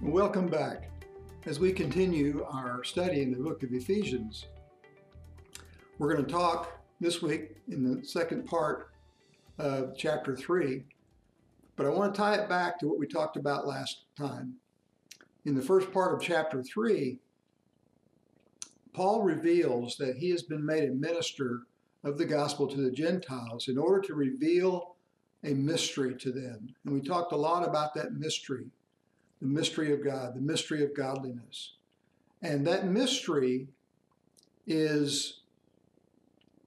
Welcome back. As we continue our study in the book of Ephesians, we're going to talk this week in the second part of chapter 3, but I want to tie it back to what we talked about last time. In the first part of chapter 3, Paul reveals that he has been made a minister of the gospel to the Gentiles in order to reveal a mystery to them. And we talked a lot about that mystery the mystery of God, the mystery of godliness. And that mystery is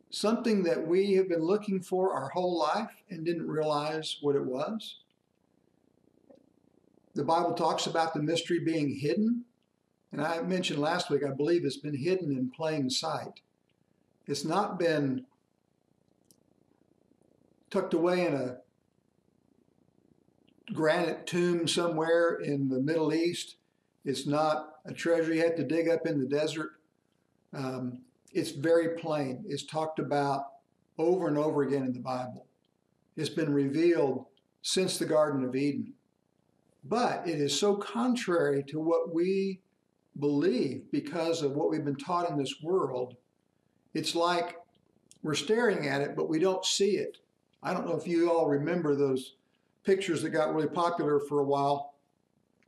something that we have been looking for our whole life and didn't realize what it was. The Bible talks about the mystery being hidden. And I mentioned last week, I believe it's been hidden in plain sight. It's not been tucked away in a granite tomb somewhere in the Middle East. It's not a treasure you have to dig up in the desert. Um, it's very plain. It's talked about over and over again in the Bible. It's been revealed since the Garden of Eden. But it is so contrary to what we believe because of what we've been taught in this world. It's like we're staring at it, but we don't see it. I don't know if you all remember those pictures that got really popular for a while,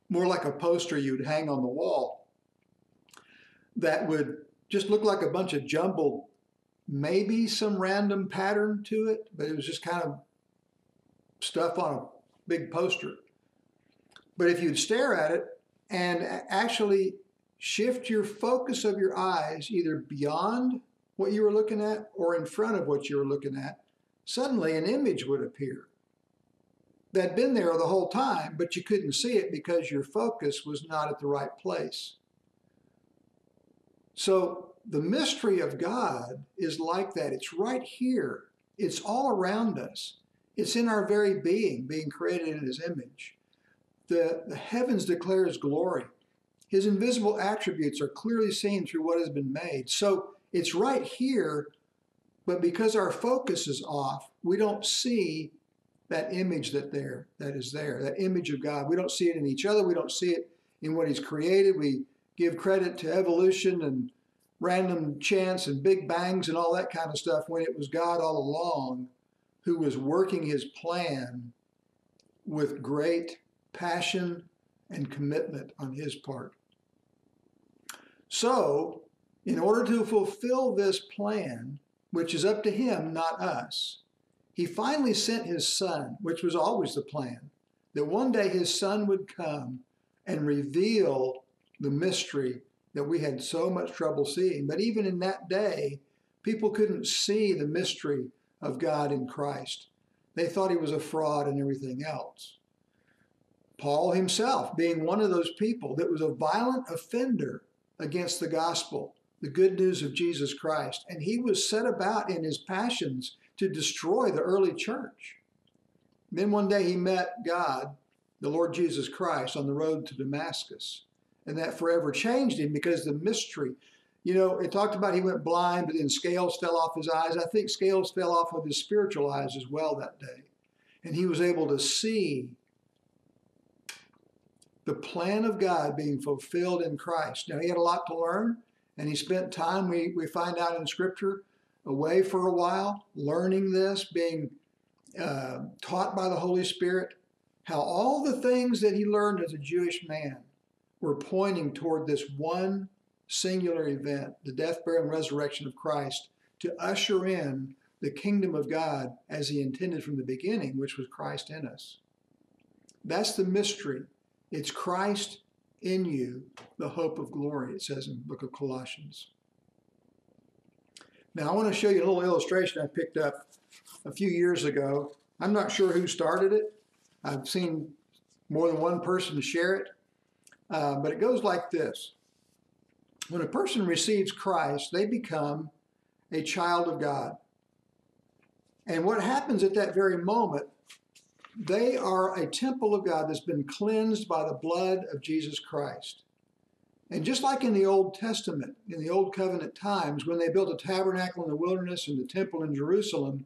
more like a poster you'd hang on the wall, that would just look like a bunch of jumbled, maybe some random pattern to it, but it was just kind of stuff on a big poster. But if you'd stare at it and actually shift your focus of your eyes either beyond what you were looking at or in front of what you were looking at, suddenly an image would appear that'd been there the whole time, but you couldn't see it because your focus was not at the right place. So the mystery of God is like that. It's right here. It's all around us. It's in our very being, being created in his image. The, the heavens declare his glory. His invisible attributes are clearly seen through what has been made. So it's right here, but because our focus is off, we don't see that image that there that is there, that image of God. We don't see it in each other. We don't see it in what He's created. We give credit to evolution and random chance and big bangs and all that kind of stuff when it was God all along who was working His plan with great passion and commitment on His part. So, in order to fulfill this plan, which is up to Him, not us, he finally sent his son, which was always the plan, that one day his son would come and reveal the mystery that we had so much trouble seeing. But even in that day, people couldn't see the mystery of God in Christ. They thought he was a fraud and everything else. Paul himself, being one of those people that was a violent offender against the gospel, the good news of Jesus Christ, and he was set about in his passions to destroy the early church. Then one day he met God, the Lord Jesus Christ, on the road to Damascus. And that forever changed him because the mystery, you know, it talked about he went blind, but then scales fell off his eyes. I think scales fell off of his spiritual eyes as well that day. And he was able to see the plan of God being fulfilled in Christ. Now, he had a lot to learn, and he spent time, we, we find out in Scripture, away for a while, learning this, being uh, taught by the Holy Spirit, how all the things that he learned as a Jewish man were pointing toward this one singular event, the death, burial, and resurrection of Christ, to usher in the kingdom of God as he intended from the beginning, which was Christ in us. That's the mystery. It's Christ in you, the hope of glory, it says in the book of Colossians. Now, I want to show you a little illustration I picked up a few years ago. I'm not sure who started it. I've seen more than one person share it, uh, but it goes like this. When a person receives Christ, they become a child of God. And what happens at that very moment, they are a temple of God that's been cleansed by the blood of Jesus Christ. And just like in the Old Testament, in the Old Covenant times, when they built a tabernacle in the wilderness and the temple in Jerusalem,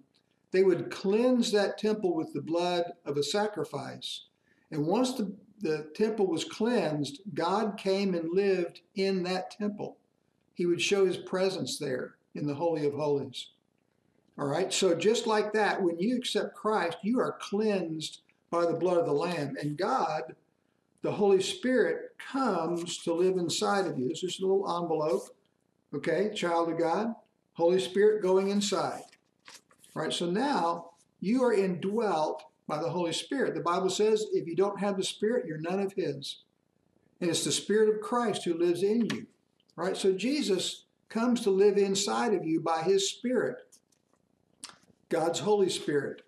they would cleanse that temple with the blood of a sacrifice. And once the the temple was cleansed, God came and lived in that temple. He would show his presence there in the Holy of Holies. All right, so just like that, when you accept Christ, you are cleansed by the blood of the Lamb. And God, the Holy Spirit, comes to live inside of you. This is a little envelope, okay, child of God, Holy Spirit going inside. All right, so now you are indwelt by the Holy Spirit. The Bible says if you don't have the Spirit, you're none of His. And it's the Spirit of Christ who lives in you. Right? So Jesus comes to live inside of you by His Spirit, God's Holy Spirit.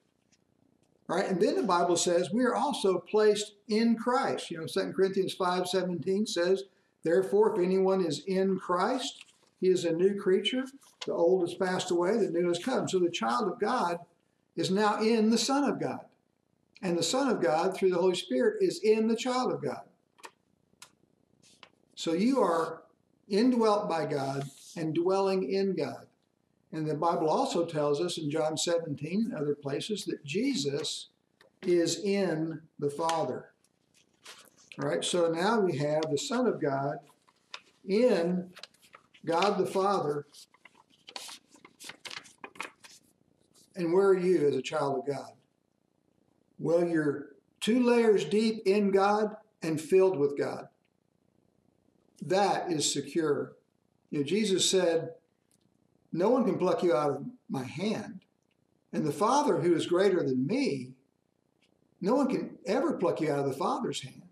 Right? And then the Bible says we are also placed in Christ. You know, 2 Corinthians 5 17 says, Therefore, if anyone is in Christ, he is a new creature. The old has passed away, the new has come. So the child of God is now in the Son of God. And the Son of God, through the Holy Spirit, is in the child of God. So you are indwelt by God and dwelling in God. And the Bible also tells us in John 17 and other places that Jesus is in the Father. All right, so now we have the Son of God in God the Father. And where are you as a child of God? Well, you're two layers deep in God and filled with God. That is secure. You know, Jesus said, No one can pluck you out of my hand. And the Father, who is greater than me, no one can ever pluck you out of the Father's hand.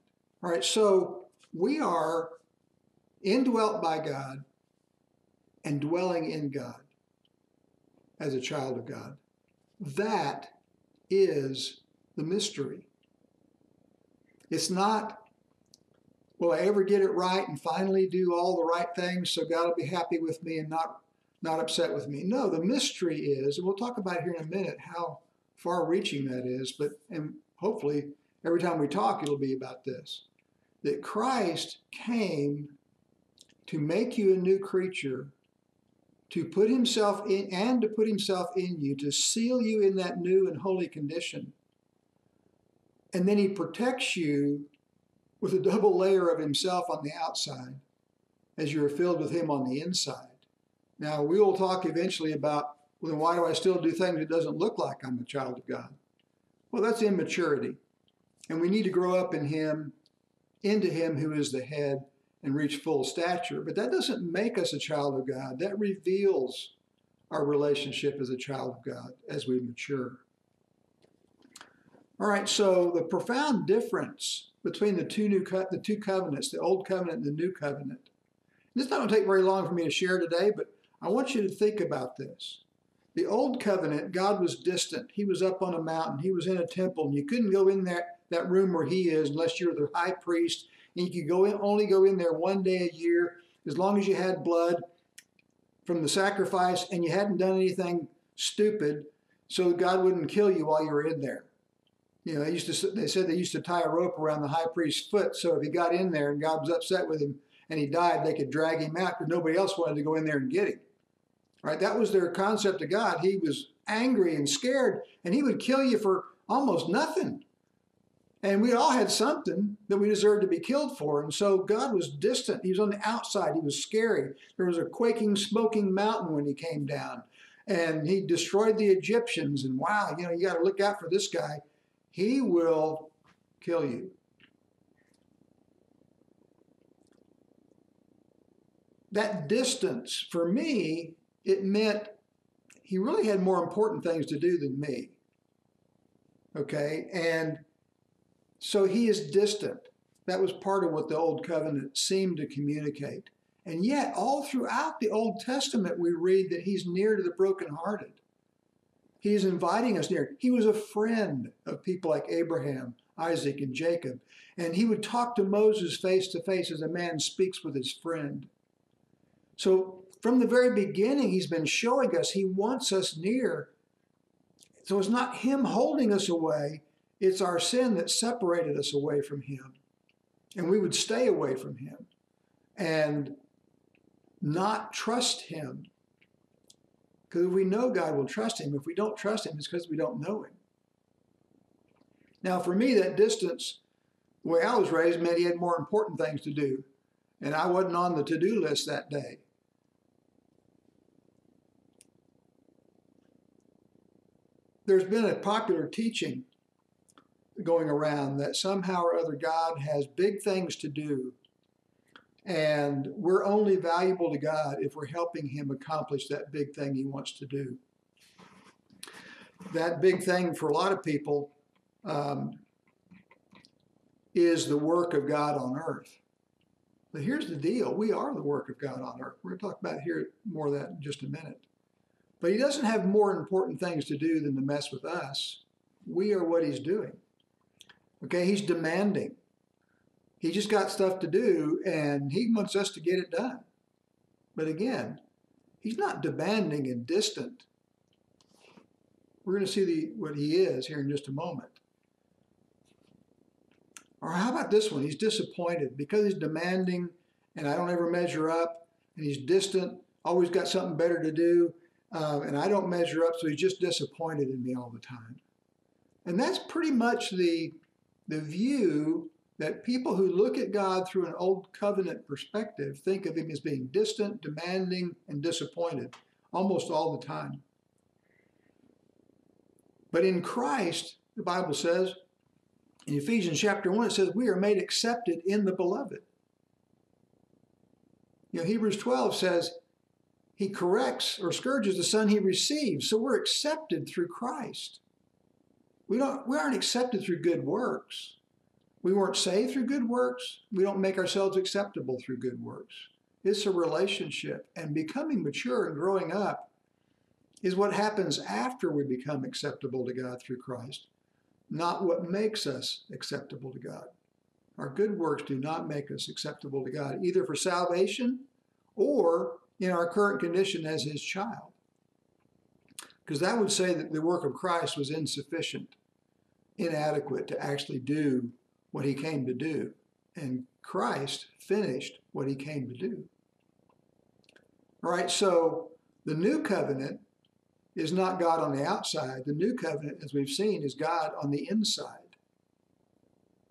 All right, so we are indwelt by God and dwelling in God as a child of God. That is the mystery. It's not, will I ever get it right and finally do all the right things so God will be happy with me and not, not upset with me? No, the mystery is, and we'll talk about here in a minute how far reaching that is, but and hopefully every time we talk it'll be about this. That Christ came to make you a new creature to put himself in and to put himself in you to seal you in that new and holy condition and then he protects you with a double layer of himself on the outside as you are filled with him on the inside. Now, we will talk eventually about well, then why do I still do things that doesn't look like I'm a child of God? Well, that's immaturity. And we need to grow up in him, into him who is the head, and reach full stature. But that doesn't make us a child of God. That reveals our relationship as a child of God as we mature. All right, so the profound difference between the two new co- the two covenants, the old covenant and the new covenant. This is not going to take very long for me to share today, but I want you to think about this. The old covenant, God was distant. He was up on a mountain. He was in a temple, and you couldn't go in that, that room where he is unless you're the high priest. And you could go in, only go in there one day a year, as long as you had blood from the sacrifice and you hadn't done anything stupid, so God wouldn't kill you while you were in there. You know, they used to. They said they used to tie a rope around the high priest's foot, so if he got in there and God was upset with him and he died, they could drag him out because nobody else wanted to go in there and get him. Right? That was their concept of God. He was angry and scared, and he would kill you for almost nothing. And we all had something that we deserved to be killed for. And so God was distant. He was on the outside. He was scary. There was a quaking, smoking mountain when he came down. And he destroyed the Egyptians. And wow, you know, you got to look out for this guy he will kill you. That distance, for me, it meant he really had more important things to do than me. Okay? And so he is distant. That was part of what the Old Covenant seemed to communicate. And yet, all throughout the Old Testament, we read that he's near to the brokenhearted. He is inviting us near. He was a friend of people like Abraham, Isaac, and Jacob. And he would talk to Moses face to face as a man speaks with his friend. So from the very beginning, he's been showing us he wants us near. So it's not him holding us away, it's our sin that separated us away from him. And we would stay away from him and not trust him because we know God will trust him. If we don't trust him, it's because we don't know him. Now, for me, that distance The way I was raised meant he had more important things to do, and I wasn't on the to do list that day. There's been a popular teaching going around that somehow or other God has big things to do, and we're only valuable to God if we're helping Him accomplish that big thing He wants to do. That big thing for a lot of people um, is the work of God on earth. But here's the deal we are the work of God on earth. We're going to talk about here more of that in just a minute. But He doesn't have more important things to do than to mess with us. We are what He's doing. Okay, He's demanding. He just got stuff to do and He wants us to get it done. But again, He's not demanding and distant. We're going to see the, what He is here in just a moment. Or how about this one? He's disappointed because he's demanding and I don't ever measure up and he's distant, always got something better to do, um, and I don't measure up, so he's just disappointed in me all the time. And that's pretty much the, the view that people who look at God through an old covenant perspective think of him as being distant, demanding, and disappointed almost all the time. But in Christ, the Bible says, in Ephesians chapter 1, it says, We are made accepted in the beloved. You know, Hebrews 12 says, He corrects or scourges the son he receives. So we're accepted through Christ. We, don't, we aren't accepted through good works. We weren't saved through good works. We don't make ourselves acceptable through good works. It's a relationship. And becoming mature and growing up is what happens after we become acceptable to God through Christ not what makes us acceptable to God. Our good works do not make us acceptable to God, either for salvation or in our current condition as His child. Because that would say that the work of Christ was insufficient, inadequate to actually do what He came to do. And Christ finished what He came to do. All right, so the new covenant is not God on the outside. The new covenant, as we've seen, is God on the inside.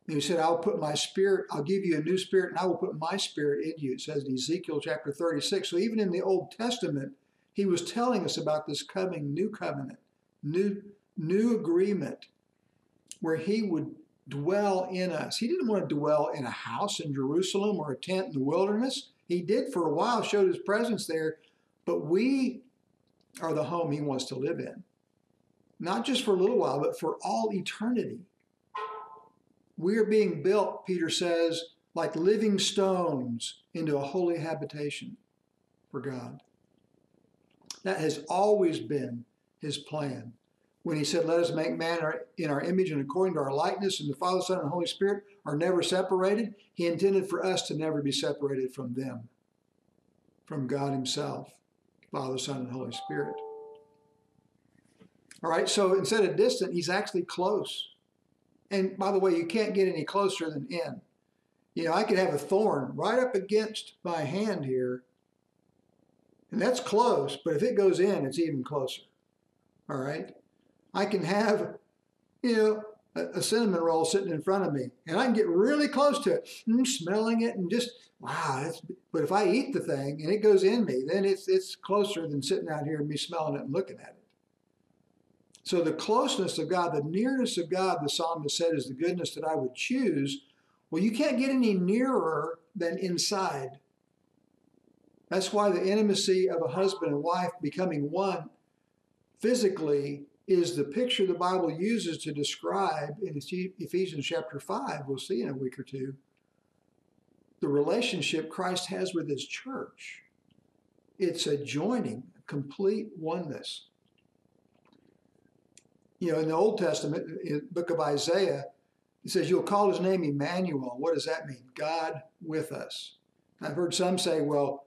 He said, I'll put my spirit, I'll give you a new spirit, and I will put my spirit in you. It says in Ezekiel chapter 36. So even in the Old Testament, he was telling us about this coming new covenant, new, new agreement, where he would dwell in us. He didn't want to dwell in a house in Jerusalem or a tent in the wilderness. He did for a while, showed his presence there, but we are the home he wants to live in. Not just for a little while, but for all eternity. We are being built, Peter says, like living stones into a holy habitation for God. That has always been his plan. When he said, Let us make man in our image and according to our likeness, and the Father, Son, and Holy Spirit are never separated, he intended for us to never be separated from them, from God himself. Father, Son, and Holy Spirit. All right, so instead of distant, he's actually close. And by the way, you can't get any closer than in. You know, I could have a thorn right up against my hand here, and that's close, but if it goes in, it's even closer. All right? I can have, you know, a, cinnamon roll sitting in front of me, and I can get really close to it, mm, smelling it, and just wow. but if I eat the thing and it goes in me, then it's it's closer than sitting out here and me smelling it and looking at it. So the closeness of God, the nearness of God, the psalmist said, is the goodness that I would choose. Well, you can't get any nearer than inside. That's why the intimacy of a husband and wife becoming one physically is the picture the Bible uses to describe in Ephesians chapter 5, we'll see in a week or two, the relationship Christ has with his church. It's a joining, a complete oneness. You know, in the Old Testament, in the book of Isaiah, it says, You'll call his name Emmanuel. What does that mean? God with us. I've heard some say, well,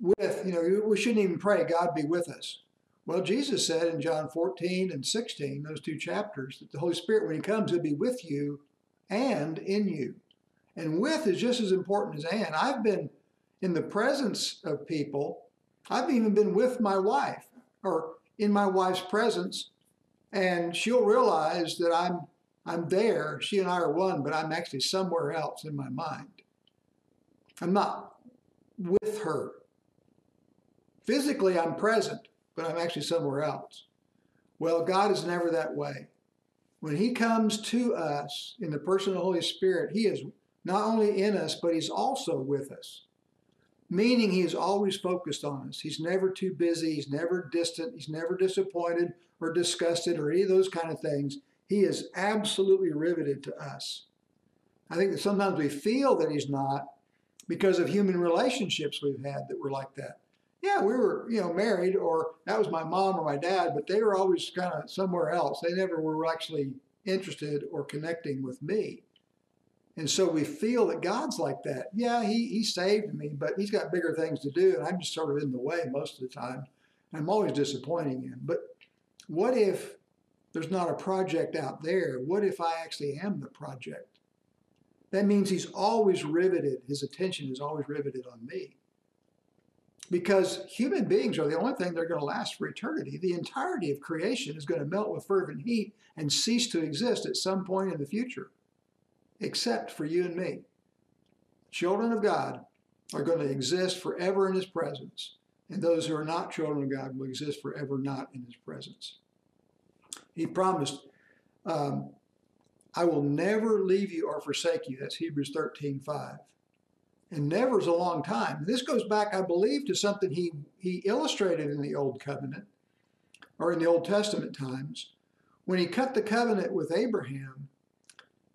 with, you know, we shouldn't even pray, God be with us. Well, Jesus said in John 14 and 16, those two chapters, that the Holy Spirit, when He comes, He'll be with you and in you. And with is just as important as and. I've been in the presence of people, I've even been with my wife or in my wife's presence, and she'll realize that I'm I'm there, she and I are one, but I'm actually somewhere else in my mind. I'm not with her. Physically, I'm present, but I'm actually somewhere else. Well, God is never that way. When He comes to us in the person of the Holy Spirit, He is not only in us, but He's also with us. Meaning He is always focused on us. He's never too busy, He's never distant, He's never disappointed or disgusted or any of those kind of things. He is absolutely riveted to us. I think that sometimes we feel that He's not because of human relationships we've had that were like that yeah, we were, you know, married, or that was my mom or my dad, but they were always kind of somewhere else. They never were actually interested or connecting with me. And so we feel that God's like that. Yeah, he, he saved me, but he's got bigger things to do, and I'm just sort of in the way most of the time. I'm always disappointing him. But what if there's not a project out there? What if I actually am the project? That means he's always riveted, his attention is always riveted on me because human beings are the only thing that are going to last for eternity. The entirety of creation is going to melt with fervent heat and cease to exist at some point in the future, except for you and me. Children of God are going to exist forever in His presence, and those who are not children of God will exist forever not in His presence. He promised, um, I will never leave you or forsake you. That's Hebrews 13 5 and never is a long time. This goes back, I believe, to something he, he illustrated in the Old Covenant or in the Old Testament times. When he cut the covenant with Abraham,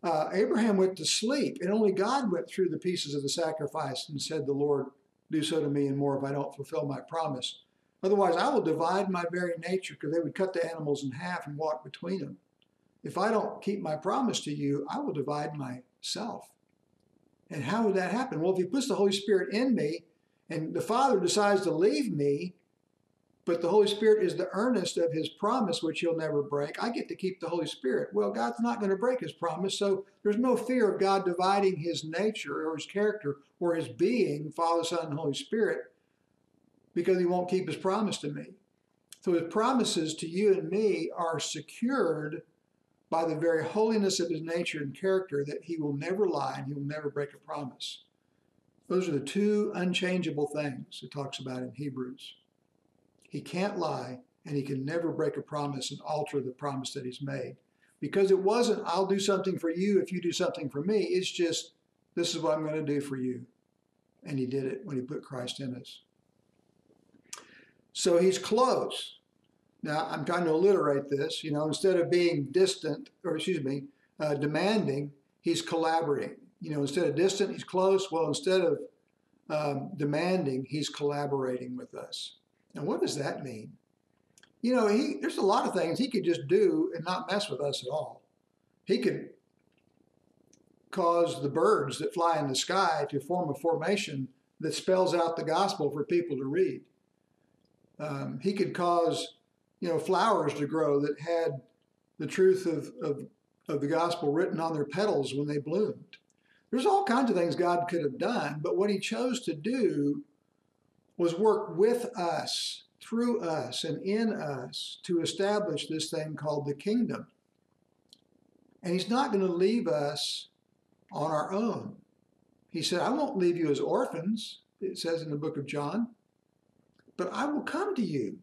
uh, Abraham went to sleep, and only God went through the pieces of the sacrifice and said, The Lord, do so to me and more if I don't fulfill my promise. Otherwise, I will divide my very nature, because they would cut the animals in half and walk between them. If I don't keep my promise to you, I will divide myself. And how would that happen? Well, if he puts the Holy Spirit in me and the Father decides to leave me, but the Holy Spirit is the earnest of his promise, which he'll never break, I get to keep the Holy Spirit. Well, God's not going to break his promise, so there's no fear of God dividing his nature or his character or his being, Father, Son, and Holy Spirit, because he won't keep his promise to me. So his promises to you and me are secured by the very holiness of his nature and character that he will never lie and he will never break a promise. Those are the two unchangeable things it talks about in Hebrews. He can't lie and he can never break a promise and alter the promise that he's made. Because it wasn't, I'll do something for you if you do something for me. It's just, this is what I'm going to do for you. And he did it when he put Christ in us. So he's close. Now, I'm trying to alliterate this. You know, instead of being distant, or excuse me, uh, demanding, he's collaborating. You know, instead of distant, he's close. Well, instead of um, demanding, he's collaborating with us. And what does that mean? You know, he, there's a lot of things he could just do and not mess with us at all. He could cause the birds that fly in the sky to form a formation that spells out the gospel for people to read. Um, he could cause you know, flowers to grow that had the truth of, of, of the gospel written on their petals when they bloomed. There's all kinds of things God could have done, but what he chose to do was work with us, through us, and in us to establish this thing called the kingdom. And he's not going to leave us on our own. He said, I won't leave you as orphans, it says in the book of John, but I will come to you.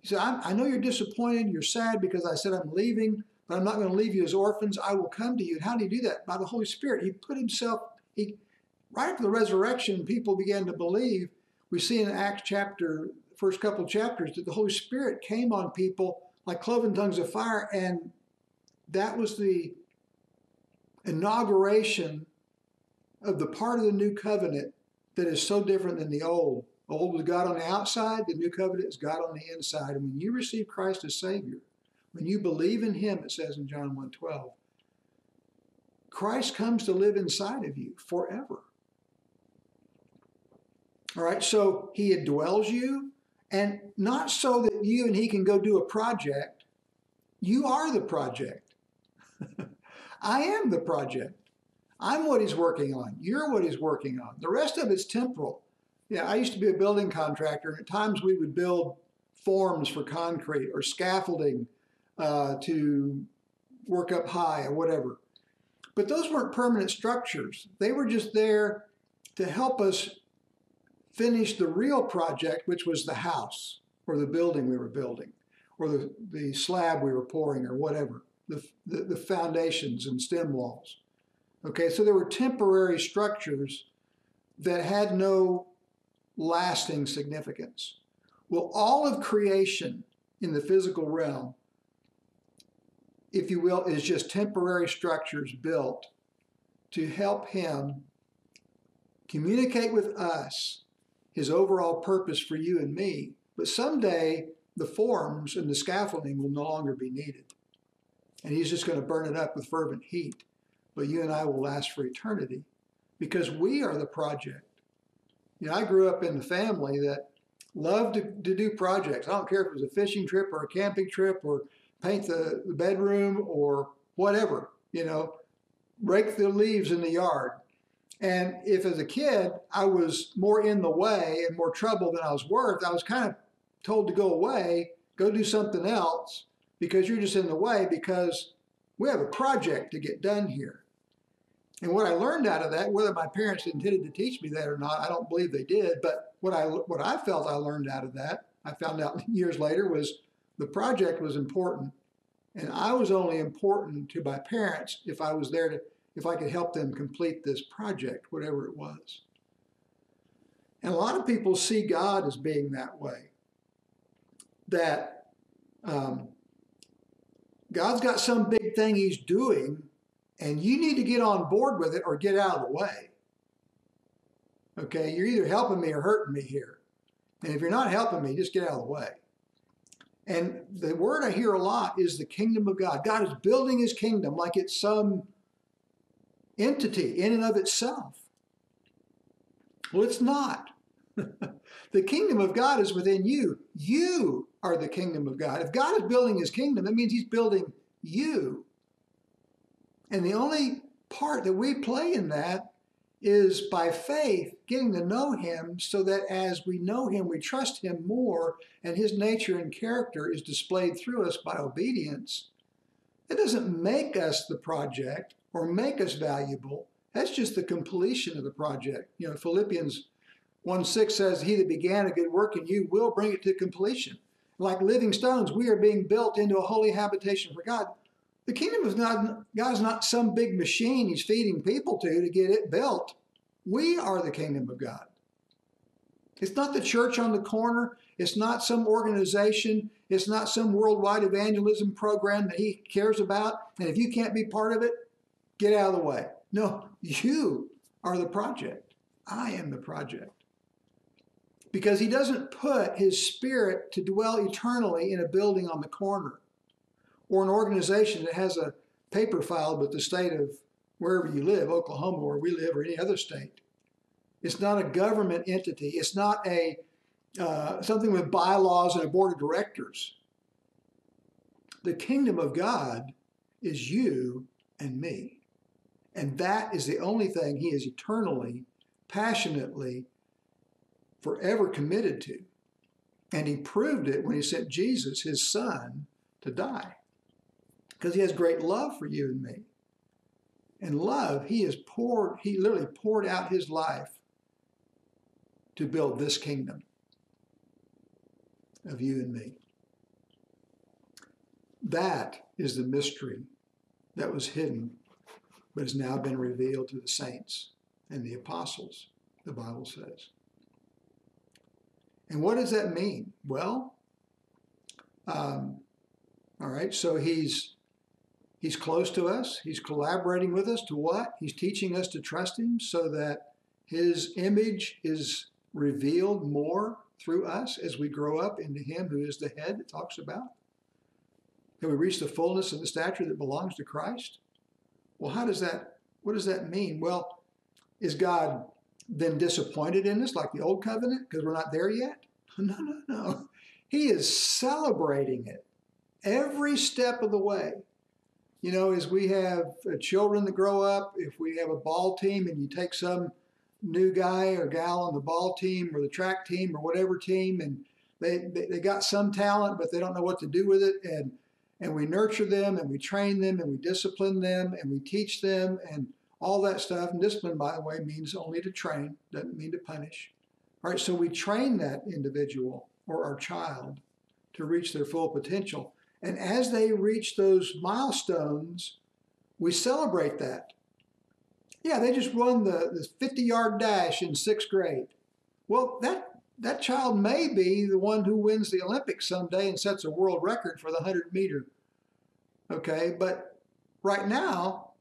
He said, I know you're disappointed, you're sad because I said I'm leaving, but I'm not going to leave you as orphans. I will come to you. And how did he do that? By the Holy Spirit. He put himself, he right after the resurrection, people began to believe. We see in Acts chapter, first couple chapters, that the Holy Spirit came on people like cloven tongues of fire, and that was the inauguration of the part of the new covenant that is so different than the old. The Old was God on the outside, the new covenant is God on the inside. And when you receive Christ as Savior, when you believe in Him, it says in John 1:12, Christ comes to live inside of you forever. All right, so He indwells you, and not so that you and He can go do a project. You are the project. I am the project. I'm what He's working on. You're what He's working on. The rest of it's temporal. Yeah, I used to be a building contractor. and At times we would build forms for concrete or scaffolding uh, to work up high or whatever. But those weren't permanent structures. They were just there to help us finish the real project, which was the house or the building we were building or the, the slab we were pouring or whatever, the, the, the foundations and stem walls. Okay, so there were temporary structures that had no lasting significance. Well, all of creation in the physical realm, if you will, is just temporary structures built to help him communicate with us his overall purpose for you and me. But someday the forms and the scaffolding will no longer be needed. And he's just going to burn it up with fervent heat. But you and I will last for eternity because we are the project. You know, I grew up in the family that loved to, to do projects. I don't care if it was a fishing trip or a camping trip or paint the, the bedroom or whatever, you know, rake the leaves in the yard. And if as a kid I was more in the way and more trouble than I was worth, I was kind of told to go away, go do something else because you're just in the way because we have a project to get done here. And what I learned out of that, whether my parents intended to teach me that or not, I don't believe they did. But what I what I felt I learned out of that, I found out years later, was the project was important, and I was only important to my parents if I was there to if I could help them complete this project, whatever it was. And a lot of people see God as being that way. That um, God's got some big thing He's doing and you need to get on board with it or get out of the way. Okay, you're either helping me or hurting me here. And if you're not helping me, just get out of the way. And the word I hear a lot is the kingdom of God. God is building his kingdom like it's some entity in and of itself. Well, it's not. the kingdom of God is within you. You are the kingdom of God. If God is building his kingdom, that means he's building you. And the only part that we play in that is by faith, getting to know Him so that as we know Him, we trust Him more, and His nature and character is displayed through us by obedience. It doesn't make us the project or make us valuable. That's just the completion of the project. You know, Philippians 1 6 says, He that began a good work in you will bring it to completion. Like living stones, we are being built into a holy habitation for God. The kingdom of God, God's not some big machine he's feeding people to to get it built. We are the kingdom of God. It's not the church on the corner. It's not some organization. It's not some worldwide evangelism program that he cares about. And if you can't be part of it, get out of the way. No, you are the project. I am the project. Because he doesn't put his spirit to dwell eternally in a building on the corner or an organization that has a paper filed with the state of wherever you live, Oklahoma, where we live, or any other state. It's not a government entity. It's not a uh, something with bylaws and a board of directors. The kingdom of God is you and me. And that is the only thing he is eternally, passionately, forever committed to. And he proved it when he sent Jesus, his son, to die because he has great love for you and me. And love, he has poured, he literally poured out his life to build this kingdom of you and me. That is the mystery that was hidden, but has now been revealed to the saints and the apostles, the Bible says. And what does that mean? Well, um, all right, so he's He's close to us. He's collaborating with us to what? He's teaching us to trust Him so that His image is revealed more through us as we grow up into Him who is the head it talks about. Can we reach the fullness of the stature that belongs to Christ? Well, how does that, what does that mean? Well, is God then disappointed in us like the old covenant because we're not there yet? No, no, no. He is celebrating it every step of the way you know, as we have uh, children that grow up, if we have a ball team and you take some new guy or gal on the ball team or the track team or whatever team, and they, they, they got some talent, but they don't know what to do with it. And, and we nurture them and we train them and we discipline them and we teach them and all that stuff. And discipline, by the way, means only to train, doesn't mean to punish. All right, so we train that individual or our child to reach their full potential. And as they reach those milestones, we celebrate that. Yeah, they just won the, the 50 yard dash in sixth grade. Well, that that child may be the one who wins the Olympics someday and sets a world record for the 100 meter. Okay, but right now,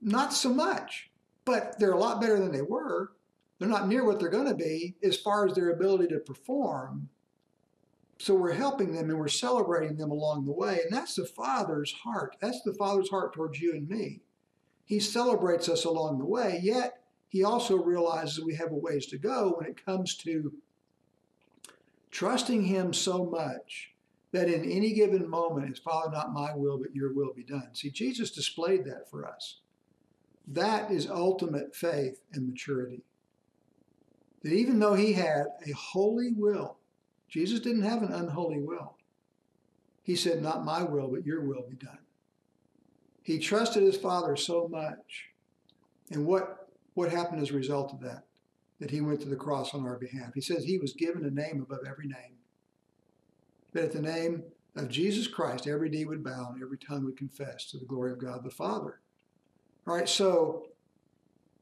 not so much. But they're a lot better than they were. They're not near what they're going to be as far as their ability to perform. So we're helping them and we're celebrating them along the way. And that's the Father's heart. That's the Father's heart towards you and me. He celebrates us along the way, yet he also realizes we have a ways to go when it comes to trusting him so much that in any given moment, it's Father, not my will, but your will be done. See, Jesus displayed that for us. That is ultimate faith and maturity. That even though he had a holy will, Jesus didn't have an unholy will. He said, Not my will, but your will be done. He trusted his Father so much. And what, what happened as a result of that? That he went to the cross on our behalf. He says he was given a name above every name. That at the name of Jesus Christ, every knee would bow and every tongue would confess to the glory of God the Father. All right, so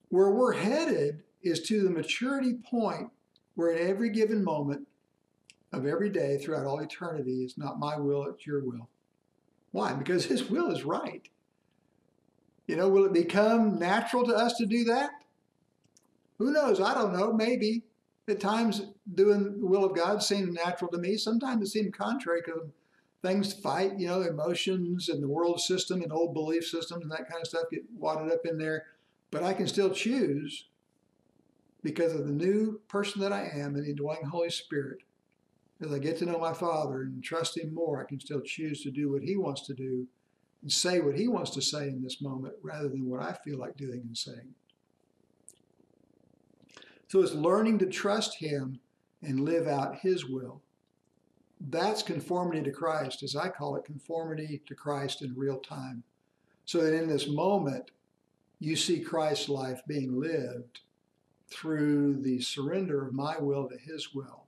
where we're headed is to the maturity point where at every given moment of every day throughout all eternity it's not my will, it's your will. Why? Because his will is right. You know, will it become natural to us to do that? Who knows? I don't know. Maybe. At times, doing the will of God seems natural to me. Sometimes it seems contrary because things fight, you know, emotions and the world system and old belief systems and that kind of stuff get wadded up in there. But I can still choose because of the new person that I am and the indwelling Holy Spirit. As I get to know my Father and trust Him more, I can still choose to do what He wants to do and say what he wants to say in this moment rather than what I feel like doing and saying. So it's learning to trust him and live out his will. That's conformity to Christ, as I call it, conformity to Christ in real time. So that in this moment, you see Christ's life being lived through the surrender of my will to his will.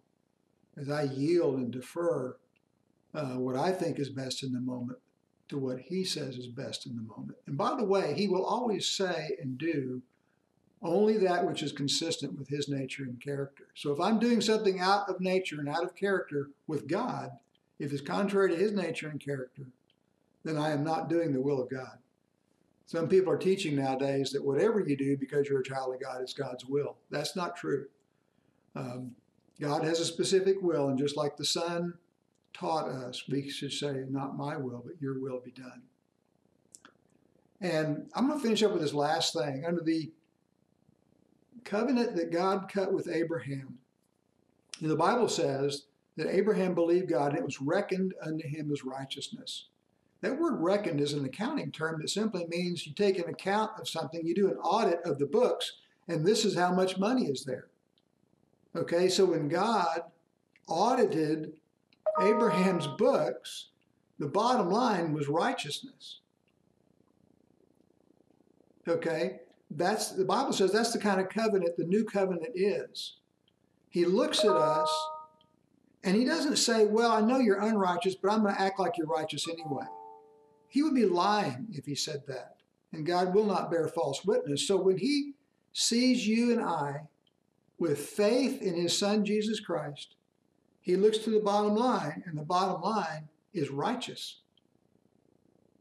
As I yield and defer uh, what I think is best in the moment to what he says is best in the moment. And by the way, he will always say and do only that which is consistent with his nature and character. So if I'm doing something out of nature and out of character with God, if it's contrary to his nature and character, then I am not doing the will of God. Some people are teaching nowadays that whatever you do because you're a child of God, it's God's will. That's not true. Um, God has a specific will, and just like the Son taught us, we should say, Not my will, but your will be done. And I'm going to finish up with this last thing. Under the covenant that God cut with Abraham, the Bible says that Abraham believed God and it was reckoned unto him as righteousness. That word reckoned is an accounting term that simply means you take an account of something, you do an audit of the books, and this is how much money is there. Okay, so when God audited Abraham's books, the bottom line was righteousness. Okay? That's the Bible says that's the kind of covenant the new covenant is. He looks at us and he doesn't say, Well, I know you're unrighteous, but I'm going to act like you're righteous anyway. He would be lying if he said that. And God will not bear false witness. So when he sees you and I with faith in his son Jesus Christ, he looks to the bottom line, and the bottom line is righteous.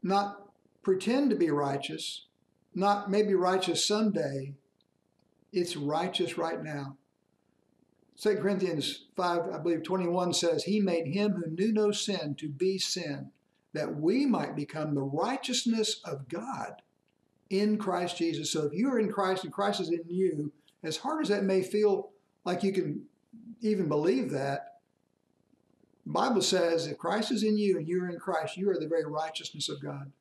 Not pretend to be righteous, not maybe righteous someday. It's righteous right now. 2 Corinthians 5, I believe 21 says, He made him who knew no sin to be sin, that we might become the righteousness of God in Christ Jesus. So if you are in Christ and Christ is in you, as hard as that may feel like you can even believe that, the Bible says if Christ is in you and you are in Christ, you are the very righteousness of God.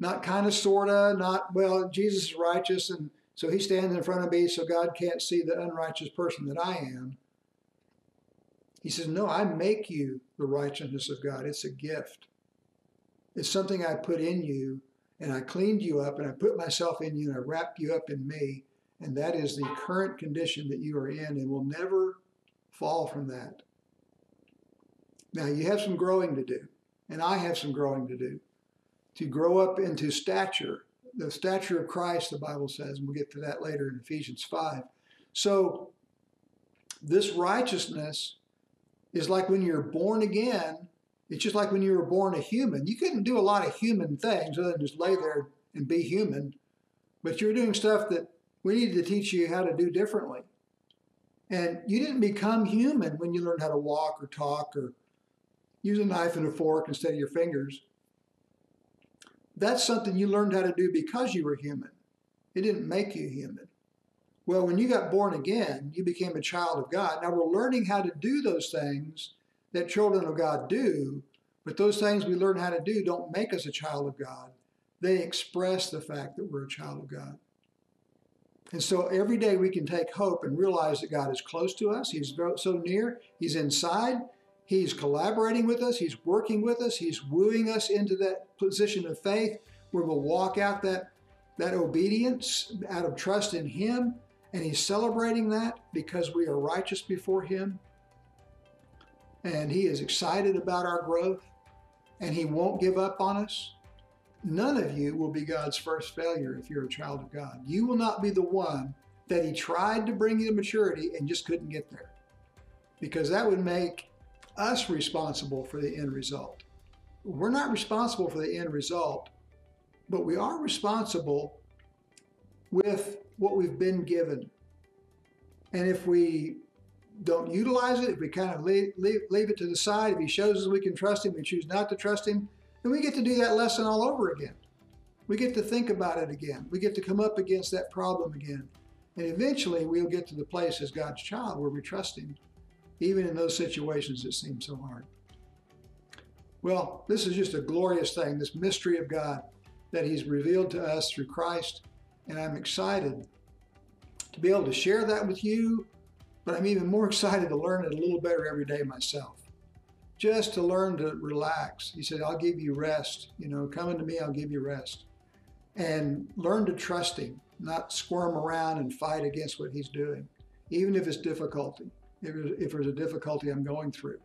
Not kind of, sort of, not, well, Jesus is righteous and so he stands in front of me so God can't see the unrighteous person that I am. He says, No, I make you the righteousness of God. It's a gift. It's something I put in you, and I cleaned you up, and I put myself in you, and I wrapped you up in me. And that is the current condition that you are in, and will never fall from that. Now, you have some growing to do, and I have some growing to do to grow up into stature, the stature of Christ, the Bible says, and we'll get to that later in Ephesians 5. So, this righteousness is like when you're born again, it's just like when you were born a human. You couldn't do a lot of human things other than just lay there and be human, but you're doing stuff that we needed to teach you how to do differently. And you didn't become human when you learned how to walk or talk or use a knife and a fork instead of your fingers. That's something you learned how to do because you were human. It didn't make you human. Well, when you got born again, you became a child of God. Now we're learning how to do those things that children of God do, but those things we learn how to do don't make us a child of God. They express the fact that we're a child of God. And so every day we can take hope and realize that God is close to us. He's so near. He's inside. He's collaborating with us. He's working with us. He's wooing us into that position of faith where we'll walk out that, that obedience out of trust in Him. And He's celebrating that because we are righteous before Him. And He is excited about our growth. And He won't give up on us. None of you will be God's first failure if you're a child of God. You will not be the one that He tried to bring you to maturity and just couldn't get there. Because that would make us responsible for the end result. We're not responsible for the end result, but we are responsible with what we've been given. And if we don't utilize it, if we kind of leave, leave, leave, it to the side, if he shows us we can trust him, we choose not to trust him, then we get to do that lesson all over again. We get to think about it again. We get to come up against that problem again. And eventually we'll get to the place as God's child where we trust him even in those situations that seem so hard. Well, this is just a glorious thing, this mystery of God that He's revealed to us through Christ. And I'm excited to be able to share that with you, but I'm even more excited to learn it a little better every day myself. Just to learn to relax. He said, I'll give you rest. You know, coming to me, I'll give you rest. And learn to trust Him, not squirm around and fight against what He's doing, even if it's difficulty if there's, if there's a difficulty I'm going through.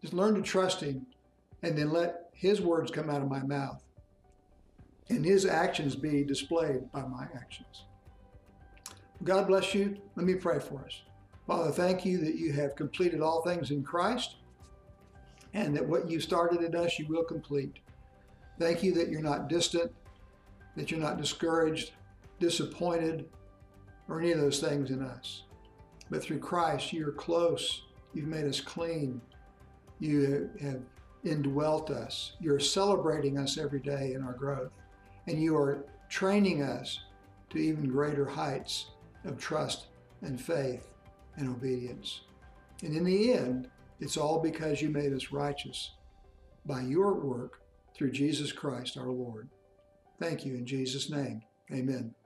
Just learn to trust Him and then let His words come out of my mouth and His actions be displayed by my actions. God bless you. Let me pray for us. Father, thank you that you have completed all things in Christ and that what you started in us, you will complete. Thank you that you're not distant, that you're not discouraged, disappointed, or any of those things in us. But through Christ, you're close. You've made us clean. You have indwelt us. You're celebrating us every day in our growth. And you are training us to even greater heights of trust and faith and obedience. And in the end, it's all because you made us righteous by your work through Jesus Christ our Lord. Thank you in Jesus' name. Amen.